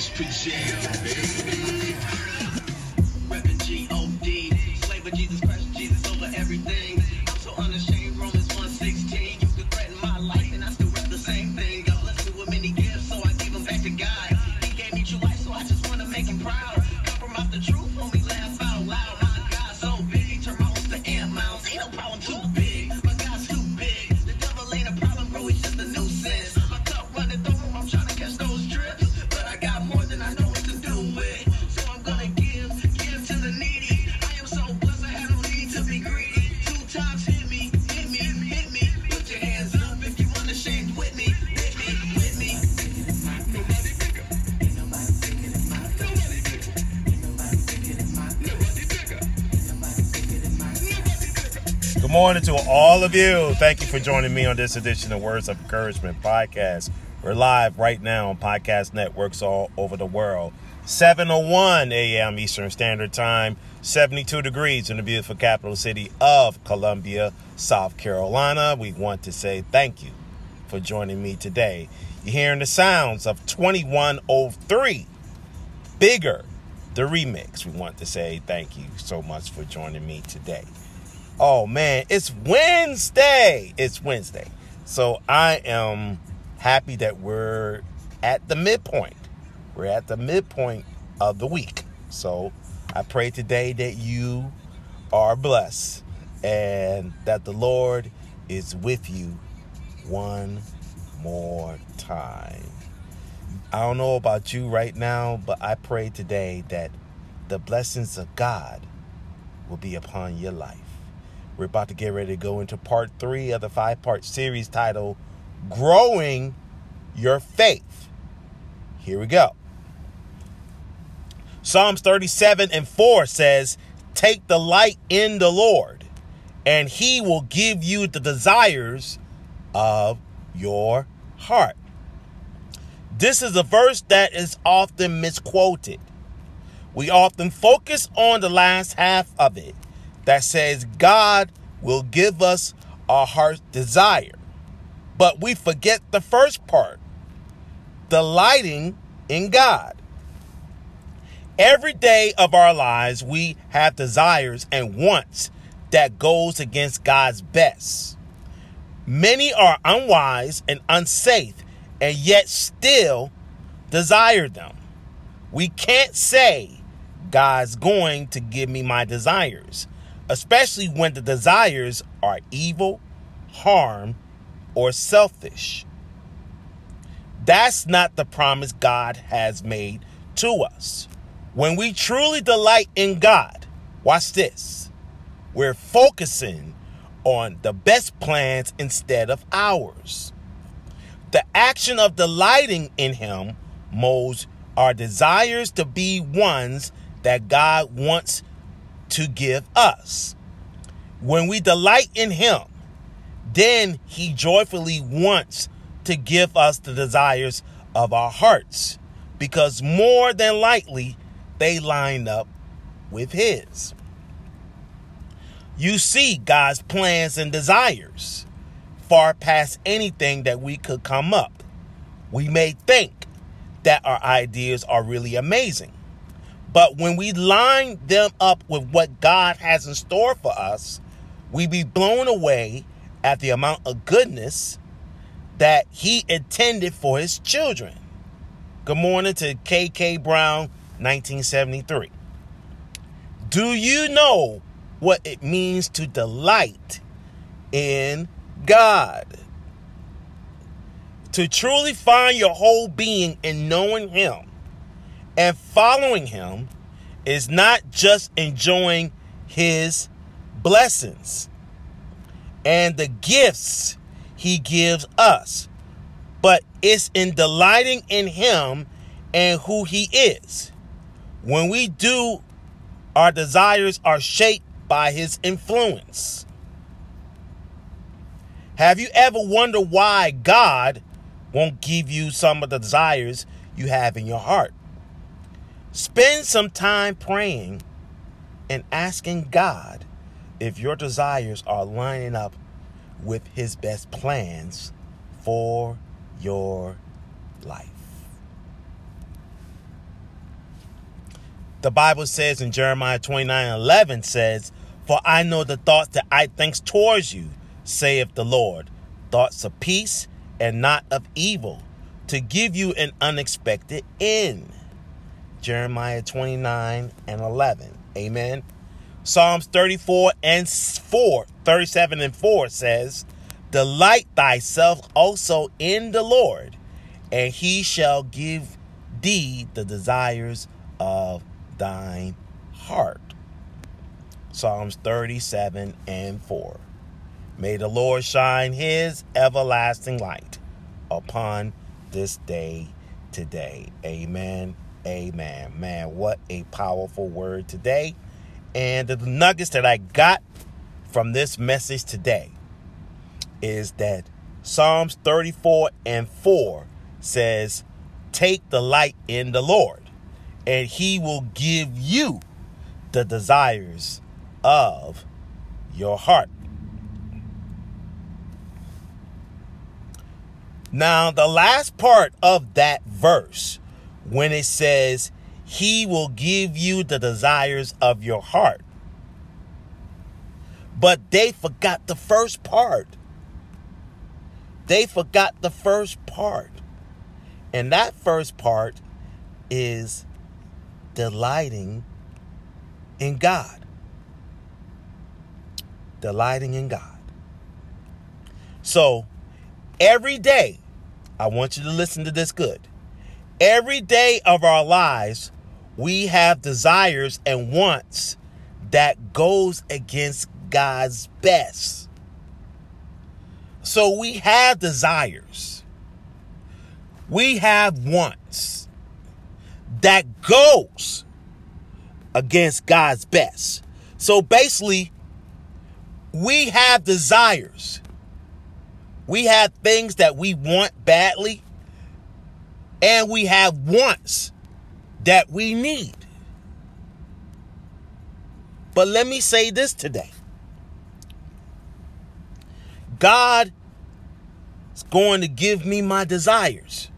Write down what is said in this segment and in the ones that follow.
It's Pajam, baby. Reppin' G-O-D, Good morning to all of you. Thank you for joining me on this edition of Words of Encouragement podcast. We're live right now on podcast networks all over the world. 7:01 a.m. Eastern Standard Time, 72 degrees in the beautiful capital city of Columbia, South Carolina. We want to say thank you for joining me today. You're hearing the sounds of 2103 Bigger, the remix. We want to say thank you so much for joining me today. Oh man, it's Wednesday. It's Wednesday. So I am happy that we're at the midpoint. We're at the midpoint of the week. So I pray today that you are blessed and that the Lord is with you one more time. I don't know about you right now, but I pray today that the blessings of God will be upon your life. We're about to get ready to go into part three of the five part series titled Growing Your Faith. Here we go. Psalms 37 and 4 says, Take delight in the Lord, and he will give you the desires of your heart. This is a verse that is often misquoted. We often focus on the last half of it that says God will give us our heart's desire. But we forget the first part delighting in God. Every day of our lives, we have desires and wants that goes against God's best. Many are unwise and unsafe and yet still desire them. We can't say God's going to give me my desires, especially when the desires are evil, harm, or selfish. That's not the promise God has made to us. When we truly delight in God, watch this. We're focusing on the best plans instead of ours. The action of delighting in Him molds our desires to be ones that God wants to give us. When we delight in Him, then He joyfully wants to give us the desires of our hearts because more than likely they line up with His. You see God's plans and desires far past anything that we could come up. We may think that our ideas are really amazing, but when we line them up with what God has in store for us, we be blown away at the amount of goodness that He intended for His children. Good morning to KK Brown, 1973. Do you know what it means to delight in God? To truly find your whole being in knowing Him and following Him is not just enjoying His blessings and the gifts He gives us, but it's in delighting in Him and who He is. When we do, our desires are shaped by His influence. Have you ever wondered why God won't give you some of the desires you have in your heart? Spend some time praying and asking God if your desires are lining up with His best plans for your life. The Bible says in Jeremiah 29 11 says, For I know the thoughts that I think towards you, saith the Lord, thoughts of peace and not of evil, to give you an unexpected end. Jeremiah 29 and 11. Amen. Psalms 34 and 4, 37 and 4 says, Delight thyself also in the Lord, and he shall give thee the desires of thine heart. Psalms 37 and 4. May the Lord shine his everlasting light upon this day today. Amen. Amen. Man, what a powerful word today. And the nuggets that I got from this message today is that Psalms 34 and 4 says, Take the light in the Lord, and he will give you the desires of your heart. Now, the last part of that verse, when it says, He will give you the desires of your heart. But they forgot the first part. They forgot the first part. And that first part is delighting in God. Delighting in God. So, every day, I want you to listen to this good. Every day of our lives, we have desires and wants that goes against God's best. So we have desires. We have wants that goes against God's best. So basically, we have desires. We have things that we want badly, and we have wants that we need. But let me say this today God is going to give me my desires.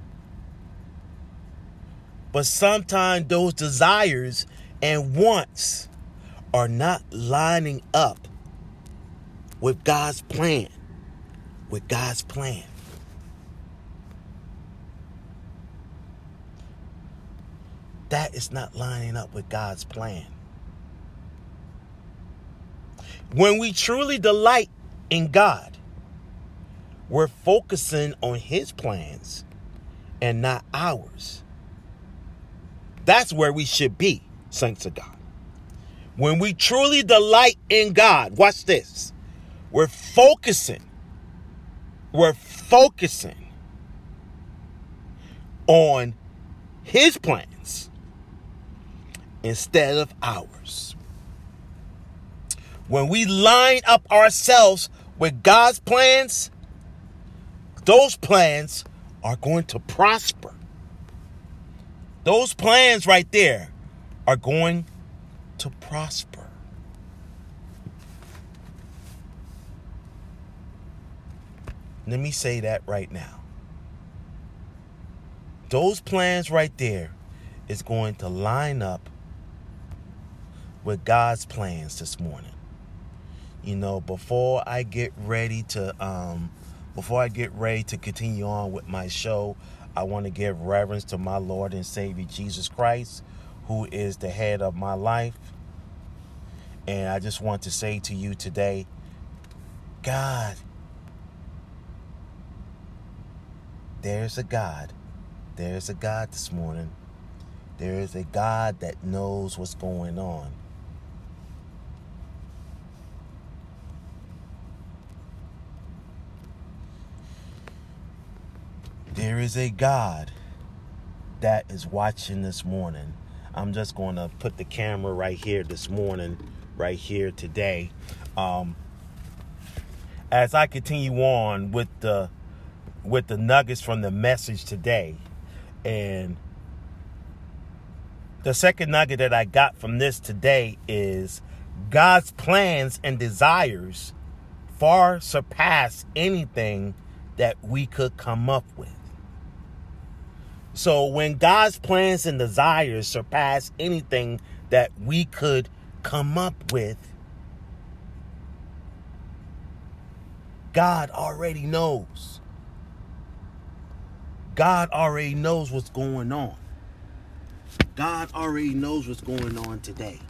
But sometimes those desires and wants are not lining up with God's plan. With God's plan. That is not lining up with God's plan. When we truly delight in God, we're focusing on His plans and not ours. That's where we should be, saints of God. When we truly delight in God, watch this. We're focusing. We're focusing on His plans instead of ours. When we line up ourselves with God's plans, those plans are going to prosper. Those plans right there are going to prosper. Let me say that right now. Those plans right there is going to line up with God's plans this morning. You know, before I get ready to um before I get ready to continue on with my show, I want to give reverence to my Lord and Savior Jesus Christ, who is the head of my life. And I just want to say to you today, God, there's a God. There's a God this morning. There is a God that knows what's going on. There is a God that is watching this morning. I'm just going to put the camera right here this morning, right here today. Um, as I continue on with the with the nuggets from the message today, and the second nugget that I got from this today is God's plans and desires far surpass anything that we could come up with. So when God's plans and desires surpass anything that we could come up with, God already knows. God already knows what's going on. God already knows what's going on today.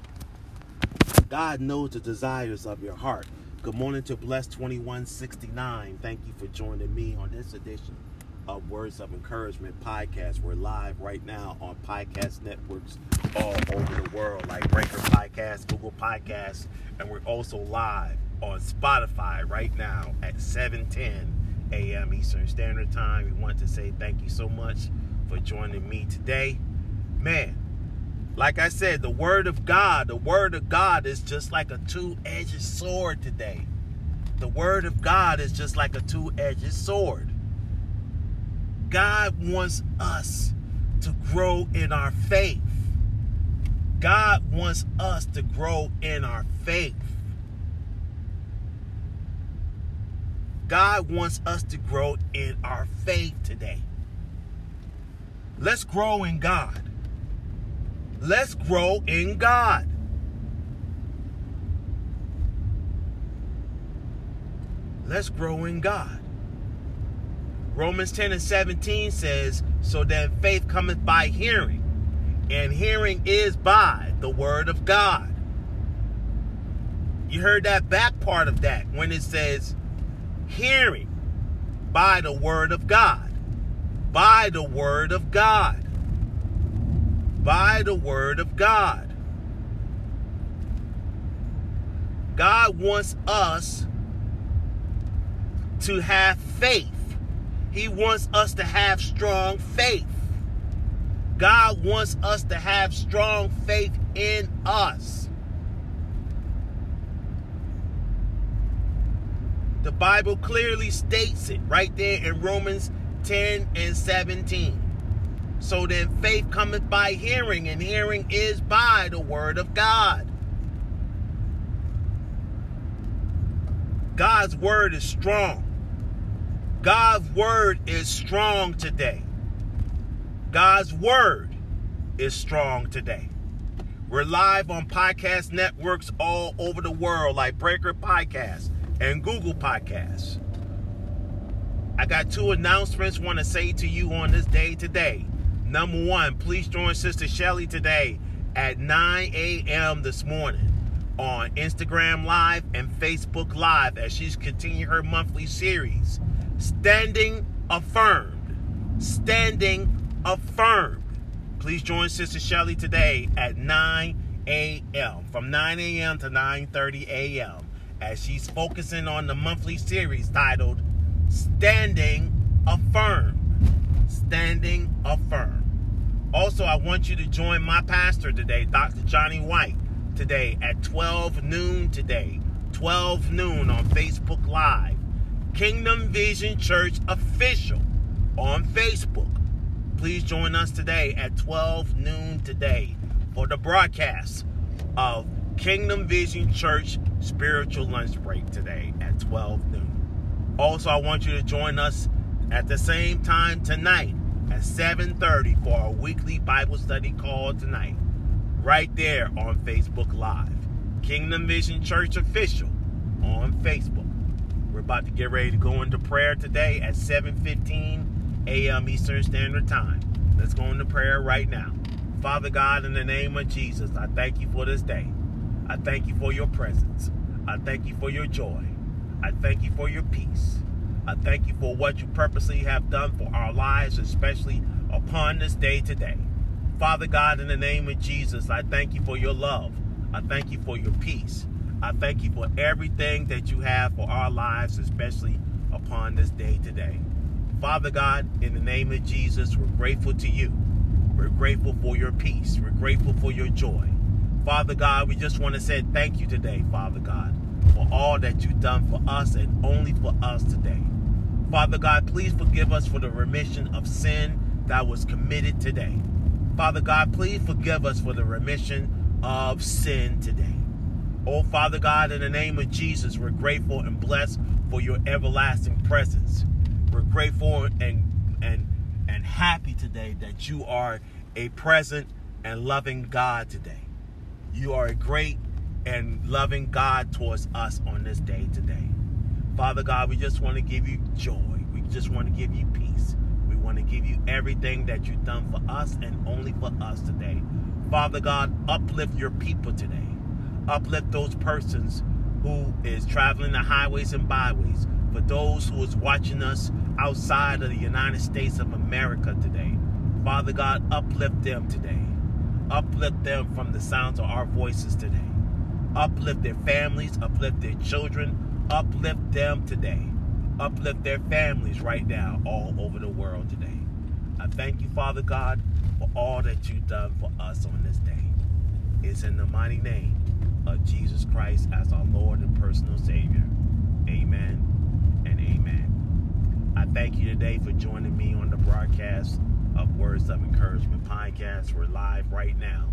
God knows the desires of your heart. Good morning to Bless 2169. Thank you for joining me on this edition of Words of Encouragement podcast. We're live right now on podcast networks all over the world, like Breaker Podcast, Google Podcast, and we're also live on Spotify right now at 7:10 a.m. Eastern Standard Time. We want to say thank you so much for joining me today. Man, like I said, the word of God, the word of God is just like a two-edged sword today. The word of God is just like a two-edged sword. God wants us to grow in our faith. God wants us to grow in our faith. God wants us to grow in our faith today. Let's grow in God. Let's grow in God. Let's grow in God. Romans 10 and 17 says, So then faith cometh by hearing, and hearing is by the word of God. You heard that back part of that when it says, Hearing by the word of God. By the word of God. By the word of God. God wants us to have faith. He wants us to have strong faith. God wants us to have strong faith in us. The Bible clearly states it right there in Romans 10 and 17. So then faith cometh by hearing, and hearing is by the word of God. God's word is strong. God's word is strong today. God's word is strong today. We're live on podcast networks all over the world, like Breaker Podcast and Google Podcasts. I got two announcements want to say to you on this day today. Number one, please join Sister Shelly today at 9 a.m. this morning on Instagram Live and Facebook Live as she's continuing her monthly series, Standing Affirmed. Standing Affirmed. Please join Sister Shelly today at 9 a.m. from 9 a.m. to 9:30 a.m. as she's focusing on the monthly series titled Standing Affirmed. Standing Affirmed. Also, I want you to join my pastor today, Dr. Johnny White, today at 12 noon today. 12 noon on Facebook Live. Kingdom Vision Church Official on Facebook. Please join us today at 12 noon today for the broadcast of Kingdom Vision Church Spiritual Lunch Break today at 12 noon. Also, I want you to join us at the same time tonight at 7:30 for our weekly Bible study call tonight. Right there on Facebook Live. Kingdom Vision Church Official on Facebook. We're about to get ready to go into prayer today at 7:15 a.m. Eastern Standard Time. Let's go into prayer right now. Father God, in the name of Jesus, I thank you for this day. I thank you for your presence. I thank you for your joy. I thank you for your peace. I thank you for what you purposely have done for our lives, especially upon this day today. Father God, in the name of Jesus, I thank you for your love. I thank you for your peace. I thank you for everything that you have for our lives, especially upon this day today. Father God, in the name of Jesus, we're grateful to you. We're grateful for your peace. We're grateful for your joy. Father God, we just want to say thank you today, Father God, for all that you've done for us and only for us today. Father God, please forgive us for the remission of sin that was committed today. Father God, please forgive us for the remission of sin today. Oh, Father God, in the name of Jesus, we're grateful and blessed for your everlasting presence. We're grateful and and and happy today that you are a present and loving God today. You are a great and loving God towards us on this day today. Father God, we just want to give you joy. We just want to give you peace. We want to give you everything that you've done for us and only for us today. Father God, uplift your people today. Uplift those persons who is traveling the highways and byways. For those who is watching us outside of the United States of America today. Father God, uplift them today. Uplift them from the sounds of our voices today. Uplift their families, uplift their children, uplift them today. Uplift their families right now all over the world today. I thank you, Father God, for all that you've done for us on this day. It's in the mighty name of Jesus Christ as our Lord and personal Savior. Amen and amen. I thank you today for joining me on the broadcast of Words of Encouragement podcast. We're live right now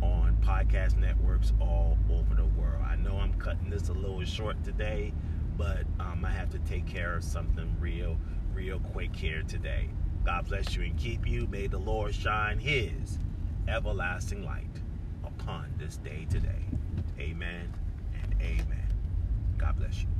on podcast networks all over the world. I know I'm cutting this a little short today, but um, I have to take care of something real, real quick here today. God bless you and keep you. May the Lord shine his everlasting light upon this day today. Amen and amen. God bless you.